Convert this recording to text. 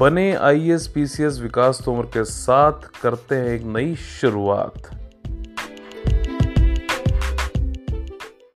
बने I S P C S Vikas Tomar के साथ करते हैं एक नई शुरुआत।